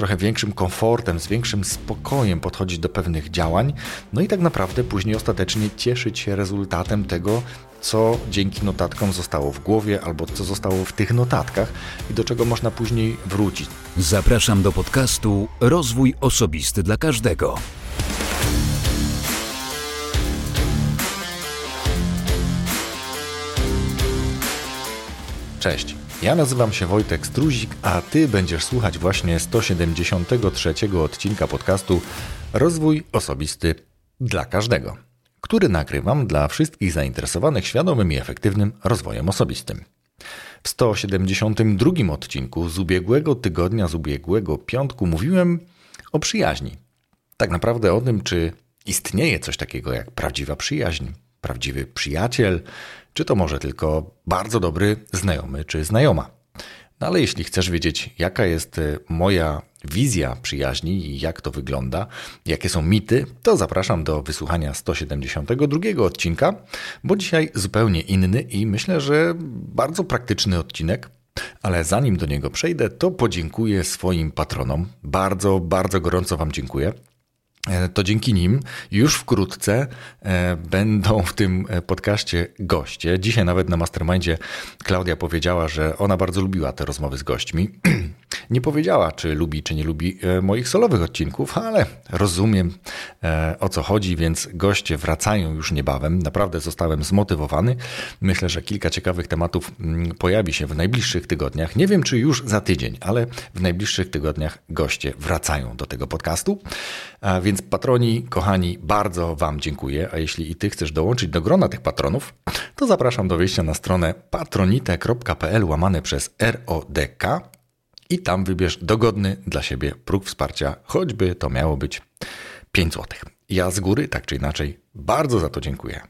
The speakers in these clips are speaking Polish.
trochę większym komfortem, z większym spokojem podchodzić do pewnych działań, no i tak naprawdę później ostatecznie cieszyć się rezultatem tego, co dzięki notatkom zostało w głowie albo co zostało w tych notatkach i do czego można później wrócić. Zapraszam do podcastu Rozwój Osobisty dla Każdego. Cześć. Ja nazywam się Wojtek Struzik, a Ty będziesz słuchać właśnie 173 odcinka podcastu Rozwój Osobisty dla Każdego, który nagrywam dla wszystkich zainteresowanych świadomym i efektywnym rozwojem osobistym. W 172 odcinku z ubiegłego tygodnia, z ubiegłego piątku mówiłem o przyjaźni. Tak naprawdę o tym, czy istnieje coś takiego jak prawdziwa przyjaźń, prawdziwy przyjaciel, czy to może tylko bardzo dobry znajomy czy znajoma. No ale jeśli chcesz wiedzieć, jaka jest e, moja wizja przyjaźni i jak to wygląda, jakie są mity, to zapraszam do wysłuchania 172 odcinka, bo dzisiaj zupełnie inny i myślę, że bardzo praktyczny odcinek. Ale zanim do niego przejdę, to podziękuję swoim patronom. Bardzo, bardzo gorąco Wam dziękuję. E, to dzięki nim już wkrótce e, będą w tym e, podcaście goście. Dzisiaj nawet na Mastermindzie Klaudia powiedziała, że ona bardzo lubiła te rozmowy z gośćmi. Nie powiedziała, czy lubi, czy nie lubi moich solowych odcinków, ale rozumiem o co chodzi, więc goście wracają już niebawem. Naprawdę zostałem zmotywowany. Myślę, że kilka ciekawych tematów mm, pojawi się w najbliższych tygodniach. Nie wiem, czy już za tydzień, ale w najbliższych tygodniach goście wracają do tego podcastu. A więc patroni, kochani, bardzo Wam dziękuję. A jeśli i Ty chcesz dołączyć do grona tych patronów, to zapraszam do wejścia na stronę patronite.pl łamane przez RODK i tam wybierz dogodny dla siebie próg wsparcia, choćby to miało być 5 zł. Ja z góry, tak czy inaczej, bardzo za to dziękuję.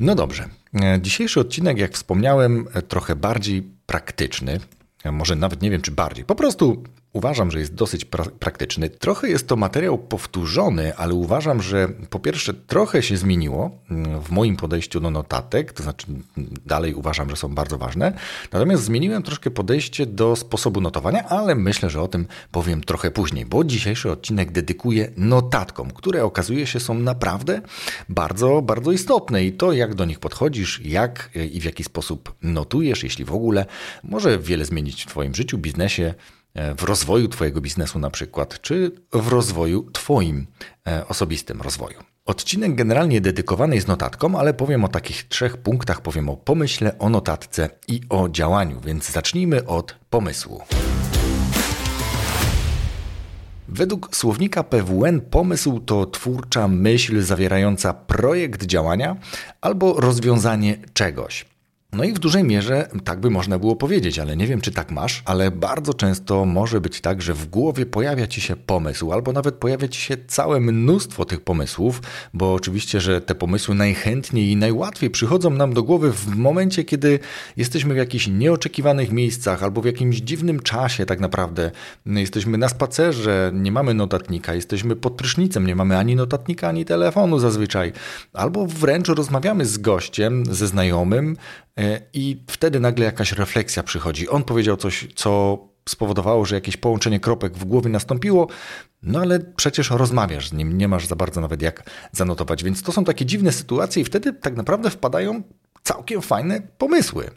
No dobrze. Dzisiejszy odcinek, jak wspomniałem, trochę bardziej praktyczny. Może nawet nie wiem, czy bardziej. Po prostu Uważam, że jest dosyć pra praktyczny. Trochę jest to materiał powtórzony, ale uważam, że po pierwsze trochę się zmieniło mm, w moim podejściu do notatek, to znaczy dalej uważam, że są bardzo ważne. Natomiast zmieniłem troszkę podejście do sposobu notowania, ale myślę, że o tym powiem trochę później, bo dzisiejszy odcinek dedykuję notatkom, które okazuje się są naprawdę bardzo, bardzo istotne i to jak do nich podchodzisz, jak i w jaki sposób notujesz, jeśli w ogóle, może wiele zmienić w Twoim życiu, biznesie, E, w rozwoju Twojego biznesu na przykład, czy w rozwoju Twoim e, osobistym rozwoju. Odcinek generalnie dedykowany jest notatkom, ale powiem o takich trzech punktach, powiem o pomyśle, o notatce i o działaniu, więc zacznijmy od pomysłu. Według słownika PWN pomysł to twórcza myśl zawierająca projekt działania albo rozwiązanie czegoś. No i w dużej mierze tak by można było powiedzieć, ale nie wiem, czy tak masz, ale bardzo często może być tak, że w głowie pojawia ci się pomysł, albo nawet pojawia ci się całe mnóstwo tych pomysłów, bo oczywiście, że te pomysły najchętniej i najłatwiej przychodzą nam do głowy w momencie, kiedy jesteśmy w jakichś nieoczekiwanych miejscach albo w jakimś dziwnym czasie, tak naprawdę. Jesteśmy na spacerze, nie mamy notatnika, jesteśmy pod prysznicem, nie mamy ani notatnika, ani telefonu zazwyczaj, albo wręcz rozmawiamy z gościem, ze znajomym, I wtedy nagle jakaś refleksja przychodzi. On powiedział coś, co spowodowało, że jakieś połączenie kropek w głowie nastąpiło, no ale przecież rozmawiasz z nim, nie masz za bardzo nawet jak zanotować. Więc to są takie dziwne sytuacje, i wtedy tak naprawdę wpadają całkiem fajne pomysły.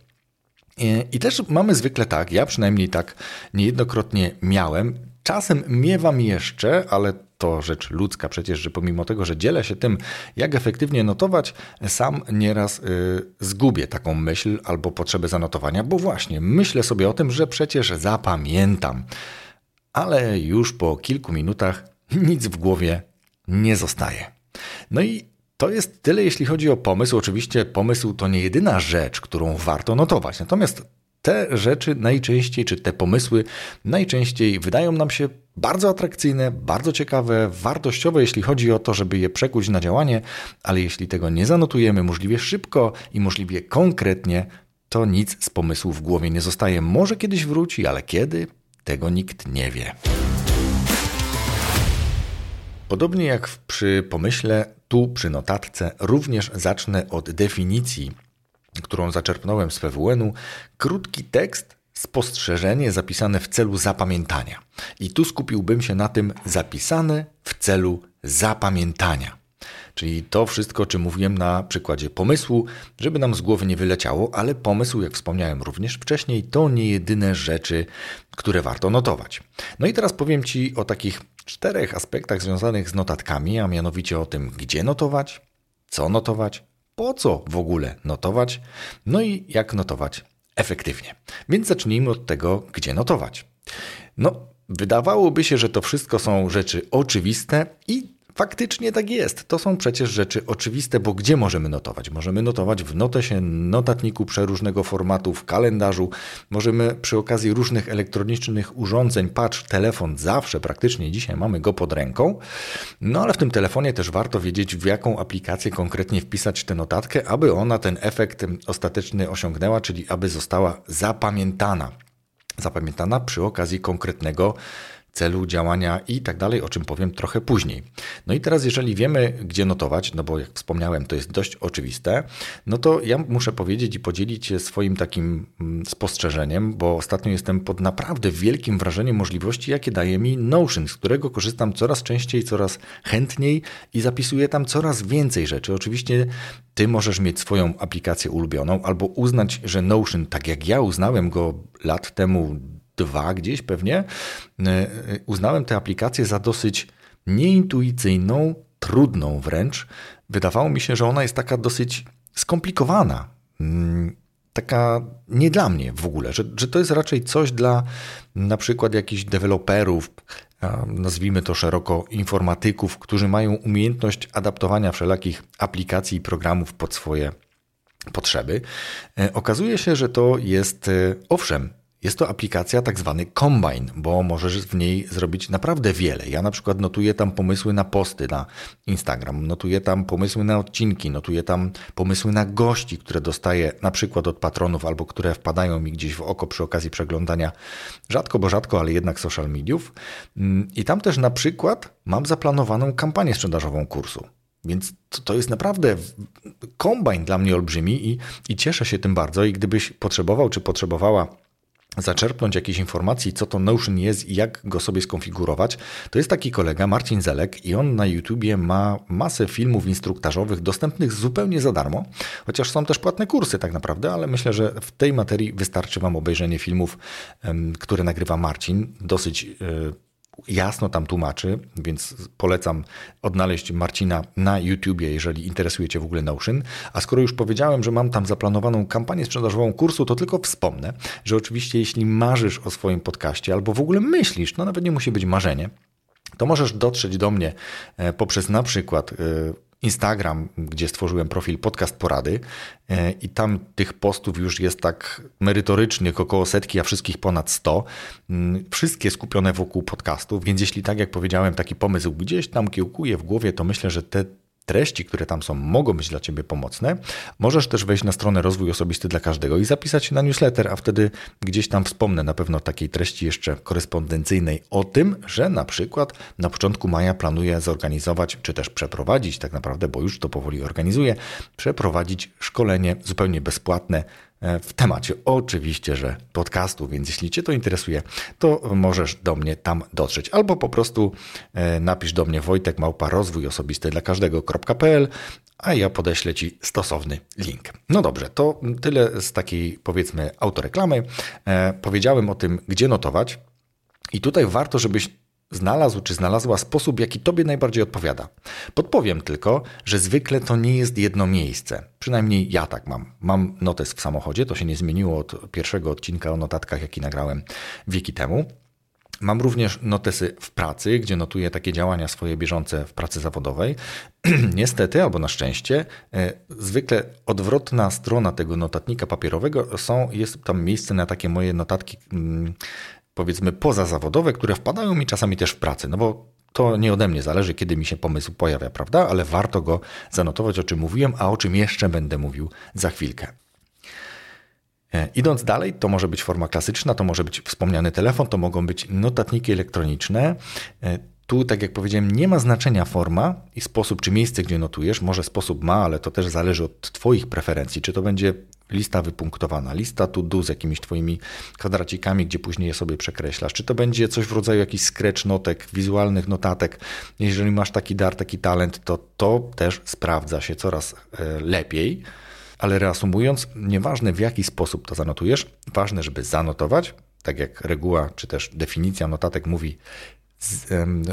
E, I też mamy zwykle tak, ja przynajmniej tak niejednokrotnie miałem, czasem miewam jeszcze, ale to rzecz ludzka przecież, że pomimo tego, że dzielę się tym, jak efektywnie notować, sam nieraz yy, zgubię taką myśl albo potrzebę zanotowania, bo właśnie myślę sobie o tym, że przecież zapamiętam. Ale już po kilku minutach nic w głowie nie zostaje. No i to jest tyle, jeśli chodzi o pomysł. Oczywiście pomysł to nie jedyna rzecz, którą warto notować. Natomiast te rzeczy najczęściej, czy te pomysły najczęściej wydają nam się bardzo atrakcyjne, bardzo ciekawe, wartościowe, jeśli chodzi o to, żeby je przekuć na działanie, ale jeśli tego nie zanotujemy możliwie szybko i możliwie konkretnie, to nic z pomysłu w głowie nie zostaje. Może kiedyś wróci, ale kiedy? Tego nikt nie wie. Podobnie jak przy pomyśle, tu przy notatce również zacznę od definicji którą zaczerpnąłem z PWN-u, krótki tekst spostrzeżenie zapisane w celu zapamiętania. I tu skupiłbym się na tym zapisane w celu zapamiętania. Czyli to wszystko, czym mówiłem na przykładzie pomysłu, żeby nam z głowy nie wyleciało, ale pomysł, jak wspomniałem również wcześniej, to nie jedyne rzeczy, które warto notować. No i teraz powiem Ci o takich czterech aspektach związanych z notatkami, a mianowicie o tym, gdzie notować, co notować, po co w ogóle notować, no i jak notować efektywnie. Więc zacznijmy od tego, gdzie notować. No, wydawałoby się, że to wszystko są rzeczy oczywiste i Faktycznie tak jest. To są przecież rzeczy oczywiste, bo gdzie możemy notować? Możemy notować w notesie, notatniku przeróżnego formatu, w kalendarzu. Możemy przy okazji różnych elektronicznych urządzeń, patrz, telefon zawsze praktycznie dzisiaj mamy go pod ręką. No ale w tym telefonie też warto wiedzieć, w jaką aplikację konkretnie wpisać tę notatkę, aby ona ten efekt ostateczny osiągnęła, czyli aby została zapamiętana. Zapamiętana przy okazji konkretnego celu działania i tak dalej, o czym powiem trochę później. No i teraz, jeżeli wiemy, gdzie notować, no bo jak wspomniałem, to jest dość oczywiste, no to ja muszę powiedzieć i podzielić się swoim takim mm, spostrzeżeniem, bo ostatnio jestem pod naprawdę wielkim wrażeniem możliwości, jakie daje mi Notion, z którego korzystam coraz częściej, coraz chętniej i zapisuję tam coraz więcej rzeczy. Oczywiście ty możesz mieć swoją aplikację ulubioną albo uznać, że Notion, tak jak ja uznałem go lat temu, dwa gdzieś pewnie, e, uznałem tę aplikację za dosyć nieintuicyjną, trudną wręcz. Wydawało mi się, że ona jest taka dosyć skomplikowana. Mm, taka nie dla mnie w ogóle, że, że to jest raczej coś dla na przykład jakichś deweloperów, nazwijmy to szeroko informatyków, którzy mają umiejętność adaptowania wszelakich aplikacji i programów pod swoje potrzeby. E, okazuje się, że to jest e, owszem jest to aplikacja tak zwany Combine, bo możesz w niej zrobić naprawdę wiele. Ja na przykład notuję tam pomysły na posty na Instagram, notuję tam pomysły na odcinki, notuję tam pomysły na gości, które dostaję na przykład od patronów albo które wpadają mi gdzieś w oko przy okazji przeglądania rzadko, bo rzadko, ale jednak social mediów. Mm, I tam też na przykład mam zaplanowaną kampanię sprzedażową kursu. Więc to, jest naprawdę kombajn dla mnie olbrzymi i, i cieszę się tym bardzo. I gdybyś potrzebował czy potrzebowała zaczerpnąć jakieś informacji, co to Notion jest i jak go sobie skonfigurować, to jest taki kolega Marcin Zelek i on na YouTubie ma masę filmów instruktażowych dostępnych zupełnie za darmo, chociaż są też płatne kursy tak naprawdę, ale myślę, że w tej materii wystarczy Wam obejrzenie filmów, które nagrywa Marcin, dosyć e, jasno tam tłumaczy, więc polecam odnaleźć Marcina na YouTubie, jeżeli interesuje Cię w ogóle Notion. A skoro już powiedziałem, że mam tam zaplanowaną kampanię sprzedażową kursu, to tylko wspomnę, że oczywiście jeśli marzysz o swoim podcaście albo w ogóle myślisz, no nawet nie musi być marzenie, to możesz dotrzeć do mnie e, poprzez na przykład e, Instagram, gdzie stworzyłem profil Podcast Porady e, i tam tych postów już jest tak merytorycznych około setki, a wszystkich ponad 100. Mm, wszystkie skupione wokół podcastów, więc jeśli tak jak powiedziałem, taki pomysł gdzieś tam kiełkuje w głowie, to myślę, że te treści, które tam są, mogą być dla Ciebie pomocne. Możesz też wejść na stronę Rozwój Osobisty dla Każdego i zapisać się na newsletter, a wtedy gdzieś tam wspomnę na pewno takiej treści jeszcze korespondencyjnej o tym, że na przykład na początku maja planuję zorganizować, czy też przeprowadzić tak naprawdę, bo już to powoli organizuję, przeprowadzić szkolenie zupełnie bezpłatne w temacie oczywiście, że podcastu, więc jeśli Cię to interesuje, to możesz do mnie tam dotrzeć. Albo po prostu e, napisz do mnie Wojtek Małpa rozwój osobisty dla każdego.pl, a ja podeślę Ci stosowny link. No dobrze, to tyle z takiej powiedzmy autoreklamy. E, powiedziałem o tym, gdzie notować. I tutaj warto, żebyś znalazł czy znalazła sposób, jaki Tobie najbardziej odpowiada. Podpowiem tylko, że zwykle to nie jest jedno miejsce. Przynajmniej ja tak mam. Mam notes w samochodzie, to się nie zmieniło od pierwszego odcinka o notatkach, jaki nagrałem wieki temu. Mam również notesy w pracy, gdzie notuję takie działania swoje bieżące w pracy zawodowej. Niestety, albo na szczęście, e, zwykle odwrotna strona tego notatnika papierowego są, jest tam miejsce na takie moje notatki mm, powiedzmy pozazawodowe, które wpadają mi czasami też w pracę, no bo to nie ode mnie zależy, kiedy mi się pomysł pojawia, prawda? Ale warto go zanotować, o czym mówiłem, a o czym jeszcze będę mówił za chwilkę. E, idąc dalej, to może być forma klasyczna, to może być wspomniany telefon, to mogą być notatniki elektroniczne. E, tu, tak jak powiedziałem, nie ma znaczenia forma i sposób, czy miejsce, gdzie notujesz. Może sposób ma, ale to też zależy od Twoich preferencji. Czy to będzie lista wypunktowana, lista to do z jakimiś twoimi kwadracikami, gdzie później je sobie przekreślasz. Czy to będzie coś w rodzaju jakichś scratch notek, wizualnych notatek. Jeżeli masz taki dar, taki talent, to to też sprawdza się coraz e, lepiej. Ale reasumując, nieważne w jaki sposób to zanotujesz, ważne, żeby zanotować, tak jak reguła czy też definicja notatek mówi,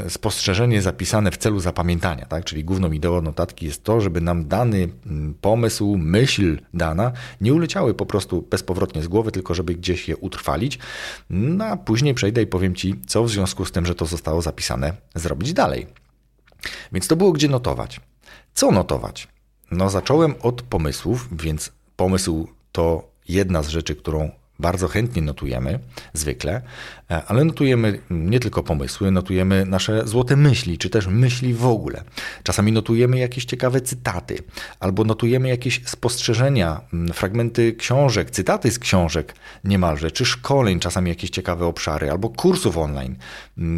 spostrzeżenie zapisane w celu zapamiętania, tak? czyli główną ideą notatki jest to, żeby nam dany mm, pomysł, myśl dana nie uleciały po prostu bezpowrotnie z głowy, tylko żeby gdzieś je utrwalić. No a później przejdę i powiem Ci, co w związku z tym, że to zostało zapisane, zrobić dalej. Więc to było gdzie notować. Co notować? No zacząłem od pomysłów, więc pomysł to jedna z rzeczy, którą bardzo chętnie notujemy, zwykle, e, ale notujemy nie tylko pomysły, notujemy nasze złote myśli, czy też myśli w ogóle. Czasami notujemy jakieś ciekawe cytaty, albo notujemy jakieś spostrzeżenia, fragmenty książek, cytaty z książek niemalże, czy szkoleń, czasami jakieś ciekawe obszary, albo kursów online.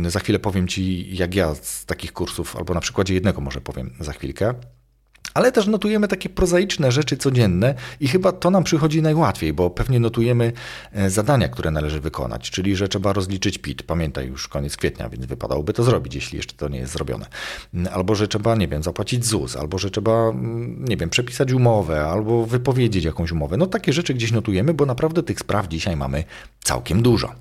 Za chwilę powiem Ci, jak ja z takich kursów, albo na przykładzie jednego może powiem za chwilkę ale też notujemy takie prozaiczne rzeczy codzienne i chyba to nam przychodzi najłatwiej, bo pewnie notujemy e, zadania, które należy wykonać, czyli że trzeba rozliczyć PIT. Pamiętaj już koniec kwietnia, więc wypadałoby to zrobić, jeśli jeszcze to nie jest zrobione. Mm, albo że trzeba, nie wiem, zapłacić ZUS, albo że trzeba, mm, nie wiem, przepisać umowę, albo wypowiedzieć jakąś umowę. No takie rzeczy gdzieś notujemy, bo naprawdę tych spraw dzisiaj mamy całkiem dużo.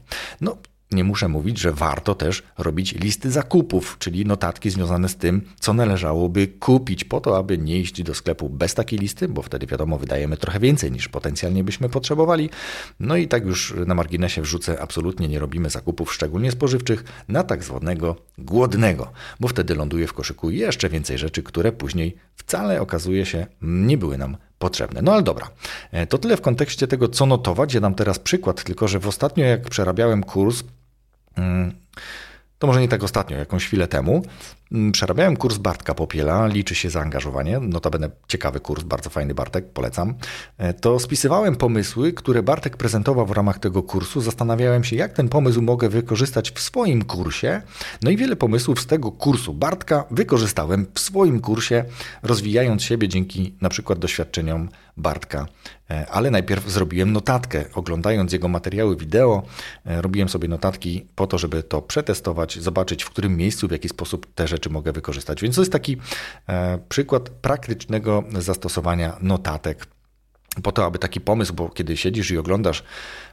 No nie muszę mówić, że warto też robić listy zakupów, czyli notatki związane z tym, co należałoby kupić, po to, aby nie iść do sklepu bez takiej listy, bo wtedy wiadomo, wydajemy trochę więcej niż potencjalnie byśmy potrzebowali. No i tak już na marginesie wrzucę, absolutnie nie robimy zakupów, szczególnie spożywczych, na tak zwanego głodnego, bo wtedy ląduje w koszyku jeszcze więcej rzeczy, które później wcale okazuje się nie były nam potrzebne. No ale dobra, e, to tyle w kontekście tego, co notować. Ja dam teraz przykład, tylko że w ostatnio jak przerabiałem kurs. To może nie tak ostatnio, jakąś chwilę temu, mm, przerabiałem kurs Bartka Popiela, liczy się zaangażowanie, notabene ciekawy kurs, bardzo fajny Bartek, polecam. E, to spisywałem pomysły, które Bartek prezentował w ramach tego kursu, zastanawiałem się, jak ten pomysł mogę wykorzystać w swoim kursie, no i wiele pomysłów z tego kursu Bartka wykorzystałem w swoim kursie, rozwijając siebie dzięki na przykład doświadczeniom Bartka. E, ale najpierw zrobiłem notatkę. Oglądając jego materiały wideo, e, robiłem sobie notatki po to, żeby to przetestować, zobaczyć w którym miejscu, w jaki sposób te rzeczy mogę wykorzystać. Więc to jest taki e, przykład praktycznego zastosowania notatek po to, aby taki pomysł, bo kiedy siedzisz i oglądasz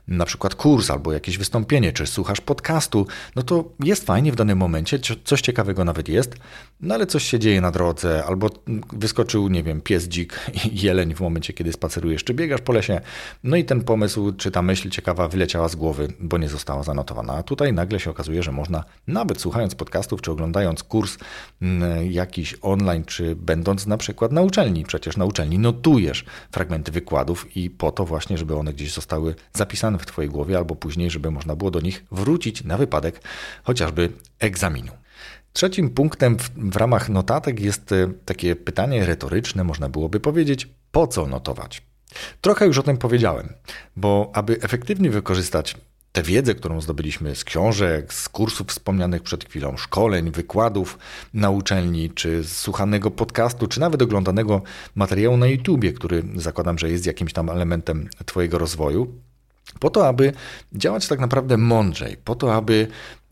na przykład kurs albo jakieś wystąpienie, czy słuchasz podcastu, no to jest fajnie w danym momencie, coś ciekawego nawet jest, no ale coś się dzieje na drodze, albo wyskoczył, nie wiem, pies, dzik, jeleń w momencie, kiedy spacerujesz, czy biegasz po lesie, no i ten pomysł, czy ta myśl ciekawa wyleciała z głowy, bo nie została zanotowana. A tutaj nagle się okazuje, że można, nawet słuchając podcastów, czy oglądając kurs mm, jakiś online, czy będąc na przykład na uczelni, przecież na uczelni notujesz fragmenty wykładów i po to właśnie, żeby one gdzieś zostały zapisane w Twojej głowie, albo później, żeby można było do nich wrócić na wypadek chociażby egzaminu. Trzecim punktem w, w, ramach notatek jest e, takie pytanie retoryczne, można byłoby powiedzieć, po co notować? Trochę już o tym powiedziałem, bo aby efektywnie wykorzystać tę wiedzę, którą zdobyliśmy z książek, z kursów wspomnianych przed chwilą, szkoleń, wykładów na uczelni, czy z słuchanego podcastu, czy nawet oglądanego materiału na YouTubie, który zakładam, że jest jakimś tam elementem Twojego rozwoju, po to, aby działać tak naprawdę mądrzej, po to, aby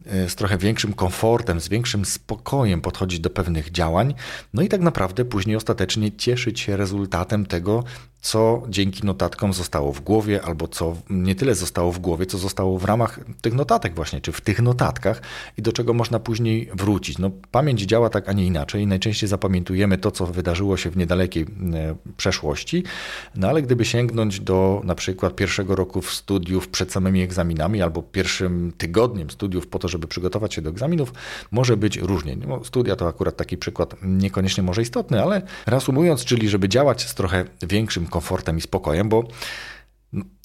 e, z trochę większym komfortem, z większym spokojem podchodzić do pewnych działań, no i tak naprawdę później ostatecznie cieszyć się rezultatem tego, co dzięki notatkom zostało w głowie, albo co nie tyle zostało w głowie, co zostało w ramach tych notatek właśnie, czy w tych notatkach i do czego można później wrócić. No, pamięć działa tak, a nie inaczej. Najczęściej zapamiętujemy to, co wydarzyło się w niedalekiej e, przeszłości, no ale gdyby sięgnąć do na przykład pierwszego roku studiów przed samymi egzaminami, albo pierwszym tygodniem studiów po to, żeby przygotować się do egzaminów, może być różnie. No, studia to akurat taki przykład niekoniecznie może istotny, ale reasumując, czyli żeby działać z trochę większym komfortem i spokojem, bo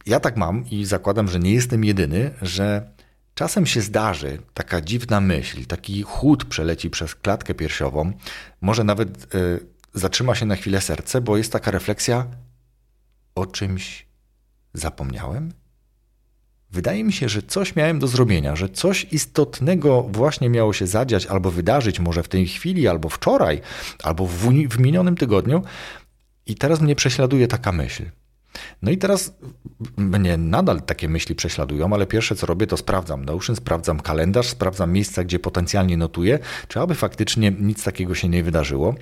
ja tak mam i zakładam, że nie jestem jedyny, że czasem się zdarzy taka dziwna myśl, taki chłód przeleci przez klatkę piersiową, może nawet y, zatrzyma się na chwilę serce, bo jest taka refleksja o czymś zapomniałem? Wydaje mi się, że coś miałem do zrobienia, że coś istotnego właśnie miało się zadziać albo wydarzyć, może w tej chwili, albo wczoraj, albo w, w minionym tygodniu, i teraz mnie prześladuje taka myśl. No i teraz mnie nadal takie myśli prześladują, ale pierwsze co robię to sprawdzam Notion, sprawdzam kalendarz, sprawdzam miejsca, gdzie potencjalnie notuję, czy aby faktycznie nic takiego się nie wydarzyło.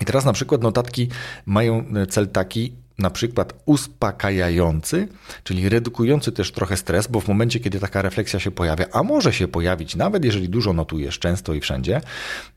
I teraz na przykład notatki mają cel taki, na przykład uspokajający, czyli redukujący też trochę stres, bo w momencie, kiedy taka refleksja się pojawia, a może się pojawić, nawet jeżeli dużo notujesz, często i wszędzie,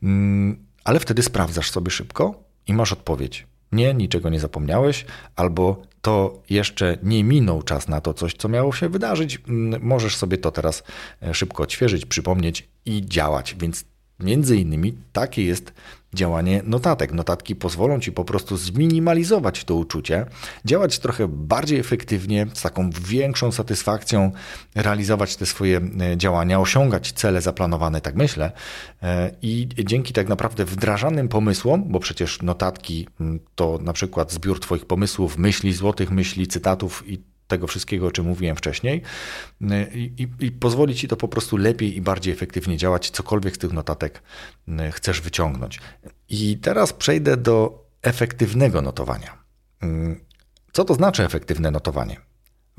mm, ale wtedy sprawdzasz sobie szybko i masz odpowiedź. Nie, niczego nie zapomniałeś, albo to jeszcze nie minął czas na to coś, co miało się wydarzyć. Mm, możesz sobie to teraz e, szybko odświeżyć, przypomnieć i działać. Więc między innymi takie jest działanie notatek. Notatki pozwolą ci po prostu zminimalizować to uczucie, działać trochę bardziej efektywnie, z taką większą satysfakcją, realizować te swoje e, działania, osiągać cele zaplanowane, tak myślę. E, I dzięki tak naprawdę wdrażanym pomysłom, bo przecież notatki to na przykład zbiór Twoich pomysłów, myśli, złotych myśli, cytatów i tego wszystkiego, o czym mówiłem wcześniej i, i, i pozwoli ci to po prostu lepiej i bardziej efektywnie działać, cokolwiek z tych notatek chcesz wyciągnąć. I teraz przejdę do efektywnego notowania. Co to znaczy efektywne notowanie?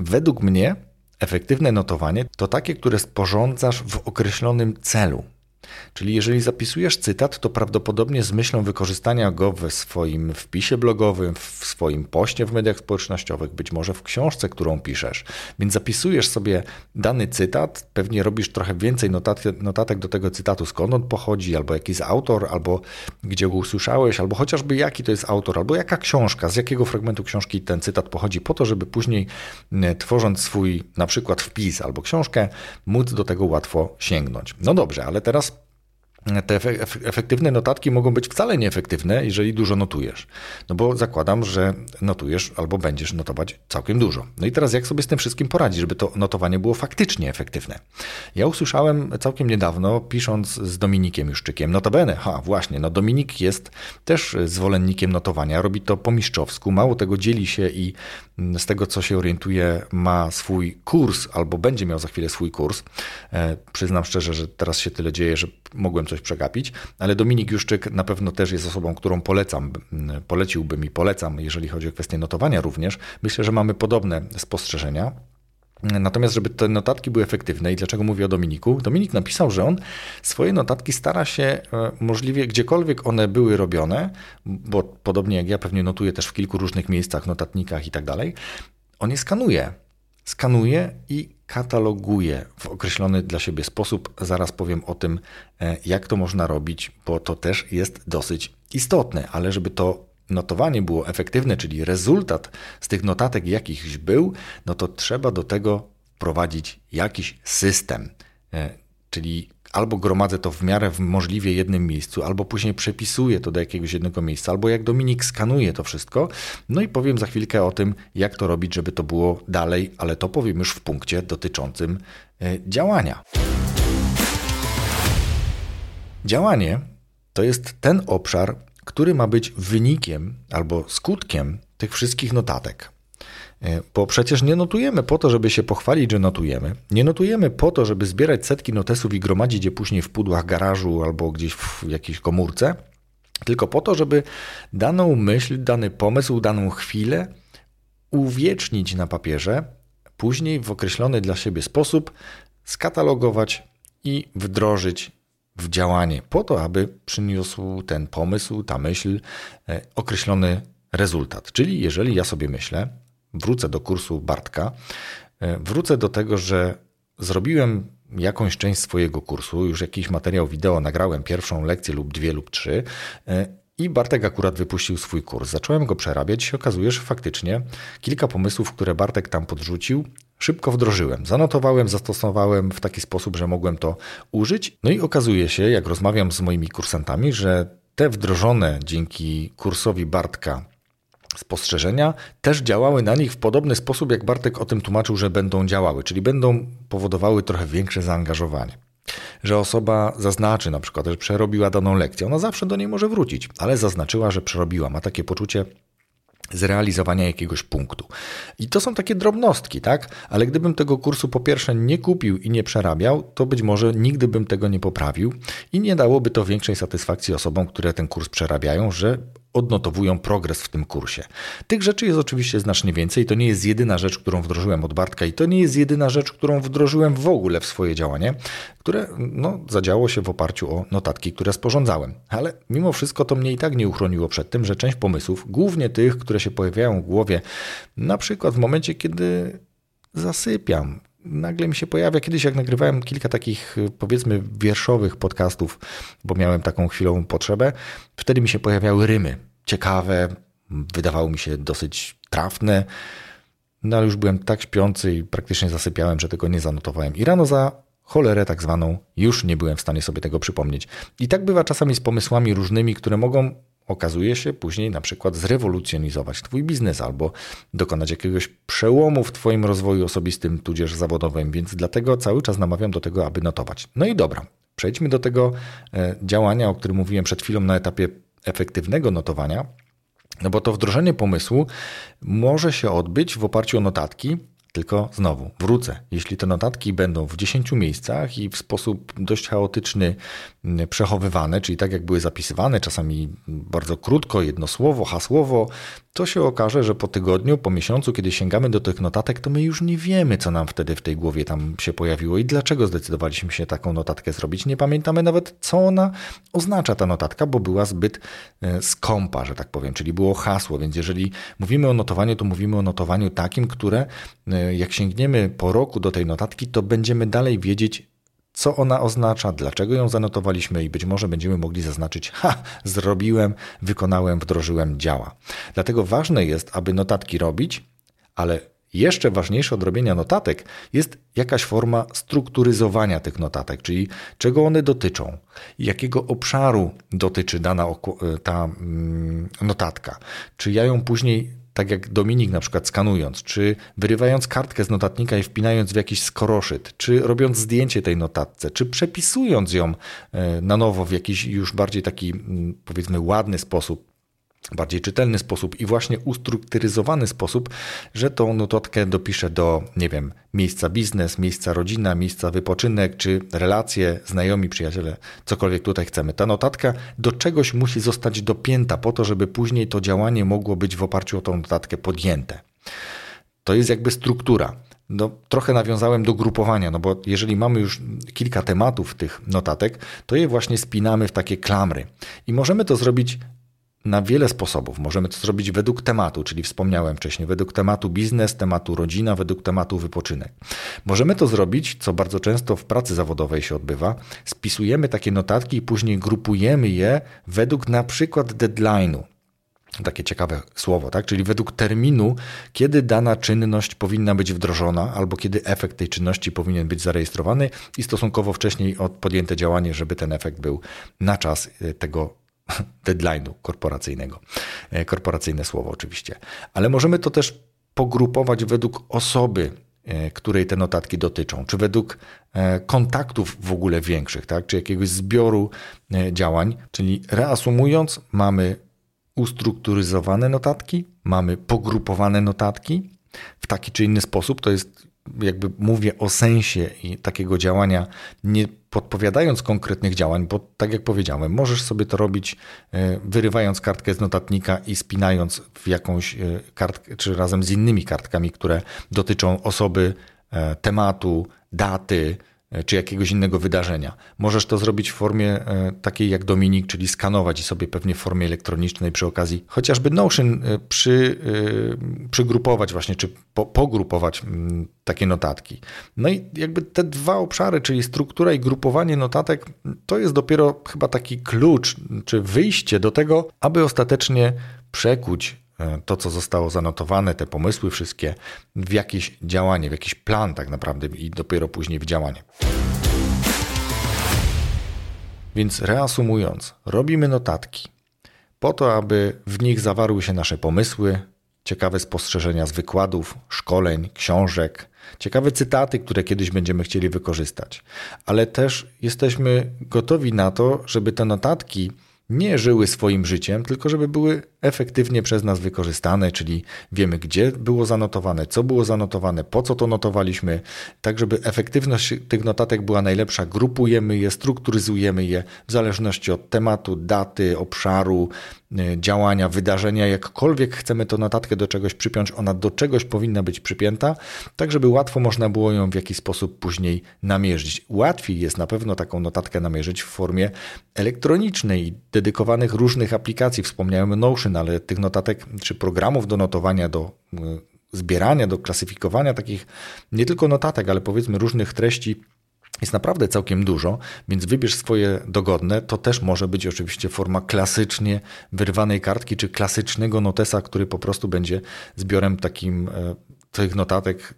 Według mnie efektywne notowanie to takie, które sporządzasz w określonym celu. Czyli jeżeli zapisujesz cytat, to prawdopodobnie z myślą wykorzystania go w swoim wpisie blogowym, w swoim poście w mediach społecznościowych, być może w książce, którą piszesz. Więc zapisujesz sobie dany cytat, pewnie robisz trochę więcej notatek, notatek do tego cytatu, skąd on pochodzi, albo jaki jest autor, albo gdzie go usłyszałeś, albo chociażby jaki to jest autor, albo jaka książka, z jakiego fragmentu książki ten cytat pochodzi, po to, żeby później tworząc swój na przykład wpis albo książkę, móc do tego łatwo sięgnąć. No dobrze, ale teraz te efektywne notatki mogą być wcale nieefektywne, jeżeli dużo notujesz. No bo zakładam, że notujesz albo będziesz notować całkiem dużo. No i teraz jak sobie z tym wszystkim poradzić, żeby to notowanie było faktycznie efektywne? Ja usłyszałem całkiem niedawno, pisząc z Dominikiem Juszczykiem, notabene, ha właśnie, no Dominik jest też zwolennikiem notowania, robi to po mistrzowsku, mało tego dzieli się i z tego co się orientuje ma swój kurs, albo będzie miał za chwilę swój kurs. E, przyznam szczerze, że teraz się tyle dzieje, że mogłem coś przegapić, ale Dominik Juszczyk na pewno też jest osobą, którą polecam, poleciłbym i polecam, jeżeli chodzi o kwestię notowania również. Myślę, że mamy podobne spostrzeżenia. Natomiast, żeby te notatki były efektywne, i dlaczego mówię o Dominiku? Dominik napisał, że on swoje notatki stara się e, możliwie gdziekolwiek one były robione, bo podobnie jak ja pewnie notuję też w kilku różnych miejscach, notatnikach i tak dalej, on je skanuje. Skanuje i kataloguje w określony dla siebie sposób. Zaraz powiem o tym, e, jak to można robić, bo to też jest dosyć istotne, ale żeby to notowanie było efektywne, czyli rezultat z tych notatek jakichś był, no to trzeba do tego wprowadzić jakiś system. E, czyli albo gromadzę to w miarę w możliwie jednym miejscu, albo później przepisuję to do jakiegoś jednego miejsca, albo jak Dominik skanuje to wszystko. No i powiem za chwilkę o tym, jak to robić, żeby to było dalej, ale to powiem już w punkcie dotyczącym e, działania. Działanie to jest ten obszar, który ma być wynikiem albo skutkiem tych wszystkich notatek. E, bo przecież nie notujemy po to, żeby się pochwalić, że notujemy. Nie notujemy po to, żeby zbierać setki notesów i gromadzić je później w pudłach garażu albo gdzieś w jakiejś komórce, tylko po to, żeby daną myśl, dany pomysł, daną chwilę uwiecznić na papierze, później w określony dla siebie sposób skatalogować i wdrożyć w działanie, po to, aby przyniósł ten pomysł, ta myśl e, określony rezultat. Czyli jeżeli ja sobie myślę, wrócę do kursu Bartka, e, wrócę do tego, że zrobiłem jakąś część swojego kursu, już jakiś materiał wideo nagrałem, pierwszą lekcję lub dwie lub trzy e, i Bartek akurat wypuścił swój kurs. Zacząłem go przerabiać i się okazuje, że faktycznie kilka pomysłów, które Bartek tam podrzucił, szybko wdrożyłem. Zanotowałem, zastosowałem w taki sposób, że mogłem to użyć. No i okazuje się, jak rozmawiam z moimi kursantami, że te wdrożone dzięki kursowi Bartka spostrzeżenia też działały na nich w podobny sposób, jak Bartek o tym tłumaczył, że będą działały, czyli będą powodowały trochę większe zaangażowanie. Że osoba zaznaczy na przykład, że przerobiła daną lekcję, ona zawsze do niej może wrócić, ale zaznaczyła, że przerobiła, ma takie poczucie zrealizowania jakiegoś punktu. I to są takie drobnostki, tak? Ale gdybym tego kursu po pierwsze nie kupił i nie przerabiał, to być może nigdy bym tego nie poprawił i nie dałoby to większej satysfakcji osobom, które ten kurs przerabiają, że odnotowują progres w tym kursie. Tych rzeczy jest oczywiście znacznie więcej. To nie jest jedyna rzecz, którą wdrożyłem od Bartka i to nie jest jedyna rzecz, którą wdrożyłem w ogóle w swoje działanie, które no, zadziało się w oparciu o notatki, które sporządzałem. Ale mimo wszystko to mnie i tak nie uchroniło przed tym, że część pomysłów, głównie tych, które się pojawiają w głowie, na przykład w momencie, kiedy zasypiam, nagle mi się pojawia. Kiedyś, jak nagrywałem kilka takich, powiedzmy, wierszowych podcastów, bo miałem taką chwilową potrzebę, wtedy mi się pojawiały rymy. Ciekawe, wydawało mi się dosyć trafne. No ale już byłem tak śpiący i praktycznie zasypiałem, że tego nie zanotowałem. I rano za cholerę tak zwaną już nie byłem w stanie sobie tego przypomnieć. I tak bywa czasami z pomysłami różnymi, które mogą okazuje się później na przykład zrewolucjonizować Twój biznes albo dokonać jakiegoś przełomu w Twoim rozwoju osobistym, tudzież zawodowym, więc dlatego cały czas namawiam do tego, aby notować. No i dobra, przejdźmy do tego e, działania, o którym mówiłem przed chwilą na etapie efektywnego notowania. No bo to wdrożenie pomysłu może się odbyć w oparciu o notatki, tylko znowu wrócę. Jeśli te notatki będą w 10 miejscach i w sposób dość chaotyczny mm, przechowywane, czyli tak jak były zapisywane, czasami bardzo krótko, jedno słowo, hasłowo, to się okaże, że po tygodniu, po miesiącu, kiedy sięgamy do tych notatek, to my już nie wiemy, co nam wtedy w tej głowie tam się pojawiło i dlaczego zdecydowaliśmy się taką notatkę zrobić. Nie pamiętamy nawet, co ona oznacza, ta notatka, bo była zbyt e, skąpa, że tak powiem, czyli było hasło. Więc jeżeli mówimy o notowaniu, to mówimy o notowaniu takim, które e, jak sięgniemy po roku do tej notatki, to będziemy dalej wiedzieć, co ona oznacza, dlaczego ją zanotowaliśmy i być może będziemy mogli zaznaczyć, ha, zrobiłem, wykonałem, wdrożyłem, działa. Dlatego ważne jest, aby notatki robić, ale jeszcze ważniejsze od robienia notatek jest jakaś forma strukturyzowania tych notatek, czyli czego one dotyczą, jakiego obszaru dotyczy dana ta mm, notatka. Czy ja ją później tak jak Dominik na przykład skanując, czy wyrywając kartkę z notatnika i wpinając w jakiś skoroszyt, czy robiąc zdjęcie tej notatce, czy przepisując ją e, na nowo w jakiś już bardziej taki mm, powiedzmy ładny sposób, bardziej czytelny sposób i właśnie ustrukturyzowany sposób, że tą notatkę dopiszę do, nie wiem, miejsca biznes, miejsca rodzina, miejsca wypoczynek, czy relacje, znajomi, przyjaciele, cokolwiek tutaj chcemy. Ta notatka do czegoś musi zostać dopięta po to, żeby później to działanie mogło być w oparciu o tą notatkę podjęte. To jest jakby struktura. No, trochę nawiązałem do grupowania, no bo jeżeli mamy już kilka tematów tych notatek, to je właśnie spinamy w takie klamry. I możemy to zrobić na wiele sposobów. Możemy to zrobić według tematu, czyli wspomniałem wcześniej, według tematu biznes, tematu rodzina, według tematu wypoczynek. Możemy to zrobić, co bardzo często w pracy zawodowej się odbywa. Spisujemy takie notatki i później grupujemy je według na przykład deadline'u. Takie ciekawe słowo, tak? Czyli według terminu, kiedy dana czynność powinna być wdrożona, albo kiedy efekt tej czynności powinien być zarejestrowany i stosunkowo wcześniej podjęte działanie, żeby ten efekt był na czas e, tego deadline'u korporacyjnego. E, korporacyjne słowo oczywiście. Ale możemy to też pogrupować według osoby, e, której te notatki dotyczą, czy według e, kontaktów w ogóle większych, tak? czy jakiegoś zbioru działań. Czyli reasumując, mamy ustrukturyzowane notatki, mamy pogrupowane notatki w taki czy inny sposób. To jest jakby mówię o sensie takiego działania, nie podpowiadając konkretnych działań, bo tak jak powiedziałem, możesz sobie to robić e, wyrywając kartkę z notatnika i spinając w jakąś e, kartkę, czy razem z innymi kartkami, które dotyczą osoby, e, tematu, daty, czy jakiegoś innego wydarzenia. Możesz to zrobić w formie e, takiej jak Dominik, czyli skanować i sobie pewnie w formie elektronicznej przy okazji chociażby Notion e, przy, przygrupować właśnie, czy po, pogrupować mm, takie notatki. No i jakby te dwa obszary, czyli struktura i grupowanie notatek, to jest dopiero chyba taki klucz, czy wyjście do tego, aby ostatecznie przekuć E, to, co zostało zanotowane, te pomysły wszystkie w jakieś działanie, w jakiś plan tak naprawdę i dopiero później w działanie. Więc reasumując, robimy notatki po to, aby w nich zawarły się nasze pomysły, ciekawe spostrzeżenia z wykładów, szkoleń, książek, ciekawe cytaty, które kiedyś będziemy chcieli wykorzystać. Ale też jesteśmy gotowi na to, żeby te notatki nie żyły swoim życiem, tylko żeby były efektywnie przez nas wykorzystane, czyli wiemy, gdzie było zanotowane, co było zanotowane, po co to notowaliśmy, tak żeby efektywność tych notatek była najlepsza. Grupujemy je, strukturyzujemy je w zależności od tematu, daty, obszaru, e, działania, wydarzenia, jakkolwiek chcemy tę notatkę do czegoś przypiąć, ona do czegoś powinna być przypięta, tak żeby łatwo można było ją w jakiś sposób później namierzyć. Łatwiej jest na pewno taką notatkę namierzyć w formie elektronicznej, dedykowanych różnych aplikacji. Wspomniałem Notion, ale tych notatek czy programów do notowania, do e, zbierania, do klasyfikowania takich nie tylko notatek, ale powiedzmy różnych treści jest naprawdę całkiem dużo, więc wybierz swoje dogodne. To też może być oczywiście forma klasycznie wyrwanej kartki, czy klasycznego notesa, który po prostu będzie zbiorem takim e, tych notatek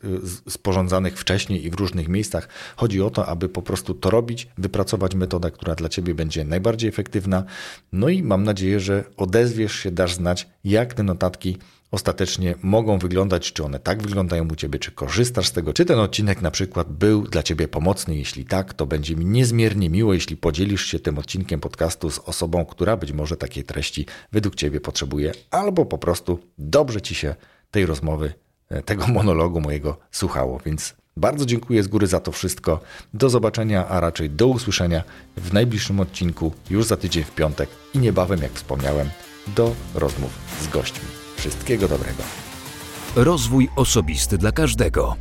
y, sporządzanych wcześniej i w różnych miejscach. Chodzi o to, aby po prostu to robić, wypracować metodę, która dla Ciebie będzie najbardziej efektywna. No i mam nadzieję, że odezwiesz się, dasz znać, jak te notatki ostatecznie mogą wyglądać, czy one tak wyglądają u Ciebie, czy korzystasz z tego, czy ten odcinek na przykład był dla Ciebie pomocny. Jeśli tak, to będzie mi niezmiernie miło, jeśli podzielisz się tym odcinkiem podcastu z osobą, która być może takiej treści według Ciebie potrzebuje, albo po prostu dobrze Ci się tej rozmowy tego monologu mojego słuchało. Więc bardzo dziękuję z góry za to wszystko. Do zobaczenia, a raczej do usłyszenia w najbliższym odcinku, już za tydzień w piątek i niebawem, jak wspomniałem, do rozmów z gośćmi. Wszystkiego dobrego. Rozwój osobisty dla każdego.